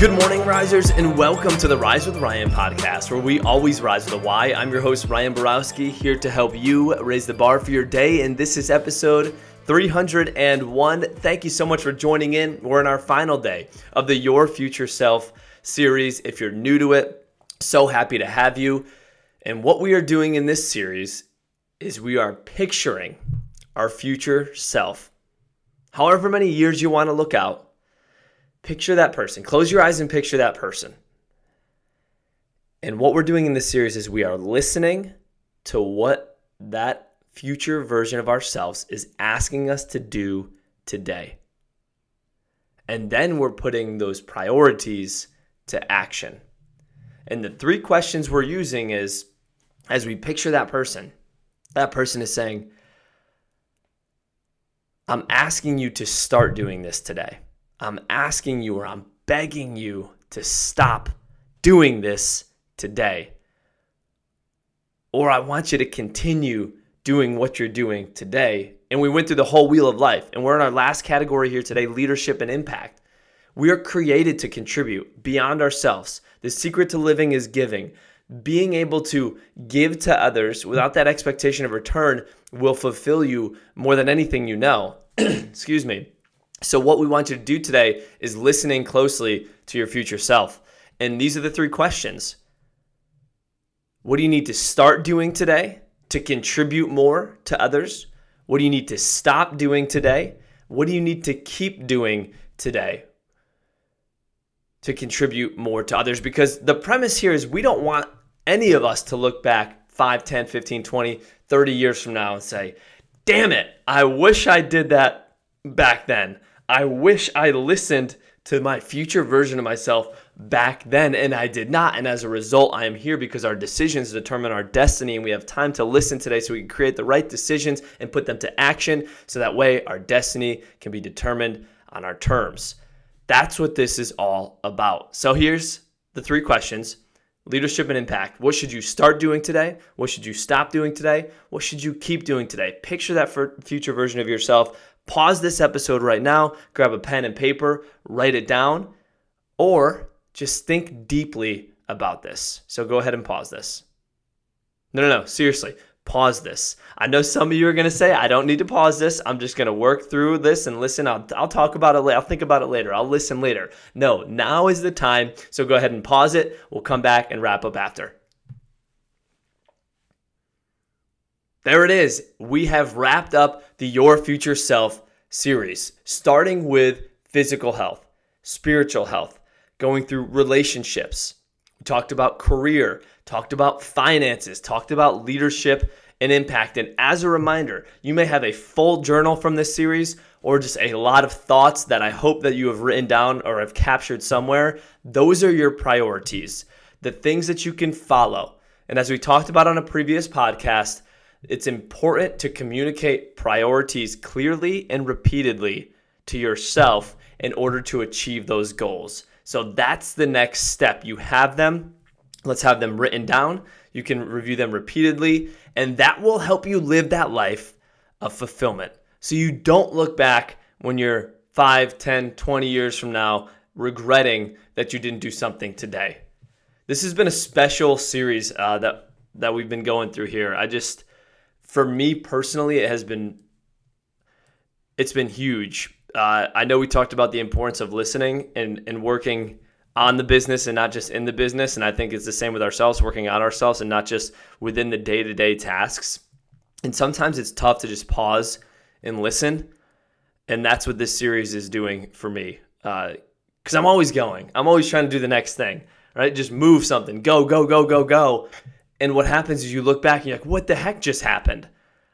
risers, and welcome to the Rise with Ryan podcast, where we always rise with a Y. I'm your host, Ryan Borowski, here to help you raise the bar for your day. And this is episode 301. Thank you so much for joining in. We're in our final day of the Your Future Self series. If you're new to it, so happy to have you. And what we are doing in this series is we are picturing our future self. However many years you want to look out, Picture that person. Close your eyes and picture that person. And what we're doing in this series is we are listening to what that future version of ourselves is asking us to do today. And then we're putting those priorities to action. And the three questions we're using is as we picture that person, that person is saying, I'm asking you to start doing this today. I'm asking you or I'm begging you to stop doing this today. Or I want you to continue doing what you're doing today. And we went through the whole wheel of life. And we're in our last category here today leadership and impact. We are created to contribute beyond ourselves. The secret to living is giving. Being able to give to others without that expectation of return will fulfill you more than anything you know. Excuse me. So, what we want you to do today is listening closely to your future self. And these are the three questions What do you need to start doing today to contribute more to others? What do you need to stop doing today? What do you need to keep doing today to contribute more to others? Because the premise here is we don't want any of us to look back 5, 10, 15, 20, 30 years from now and say, damn it, I wish I did that back then. I wish I listened to my future version of myself back then, and I did not. And as a result, I am here because our decisions determine our destiny, and we have time to listen today so we can create the right decisions and put them to action so that way our destiny can be determined on our terms. That's what this is all about. So here's the three questions leadership and impact. What should you start doing today? What should you stop doing today? What should you keep doing today? Picture that future version of yourself pause this episode right now, grab a pen and paper, write it down, or just think deeply about this. So go ahead and pause this. No, no, no, seriously, pause this. I know some of you are going to say, I don't need to pause this. I'm just going to work through this and listen. I'll, I'll talk about it later. I'll think about it later. I'll listen later. No, now is the time. So go ahead and pause it. We'll come back and wrap up after. There it is. We have wrapped up the Your Future Self series, starting with physical health, spiritual health, going through relationships. We talked about career, talked about finances, talked about leadership and impact. And as a reminder, you may have a full journal from this series or just a lot of thoughts that I hope that you have written down or have captured somewhere. Those are your priorities, the things that you can follow. And as we talked about on a previous podcast, it's important to communicate priorities clearly and repeatedly to yourself in order to achieve those goals. So that's the next step. You have them, let's have them written down. You can review them repeatedly, and that will help you live that life of fulfillment. So you don't look back when you're 5, 10, 20 years from now regretting that you didn't do something today. This has been a special series uh, that that we've been going through here. I just for me personally, it has been it's been huge. Uh, I know we talked about the importance of listening and and working on the business and not just in the business, and I think it's the same with ourselves, working on ourselves and not just within the day to day tasks. And sometimes it's tough to just pause and listen, and that's what this series is doing for me. Because uh, I'm always going, I'm always trying to do the next thing, right? Just move something, go, go, go, go, go. And what happens is you look back and you're like, what the heck just happened?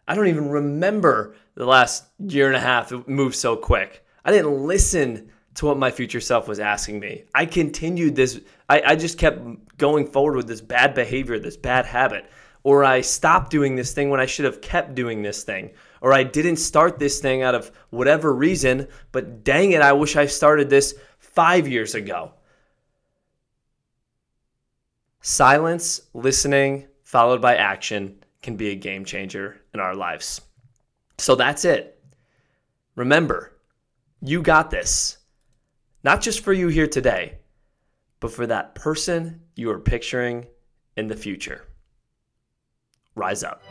I don't even remember the last year and a half it moved so quick. I didn't listen to what my future self was asking me. I continued this, I, I just kept going forward with this bad behavior, this bad habit. Or I stopped doing this thing when I should have kept doing this thing. Or I didn't start this thing out of whatever reason, but dang it, I wish I started this five years ago. Silence, listening, followed by action can be a game changer in our lives. So that's it. Remember, you got this. Not just for you here today, but for that person you are picturing in the future. Rise up.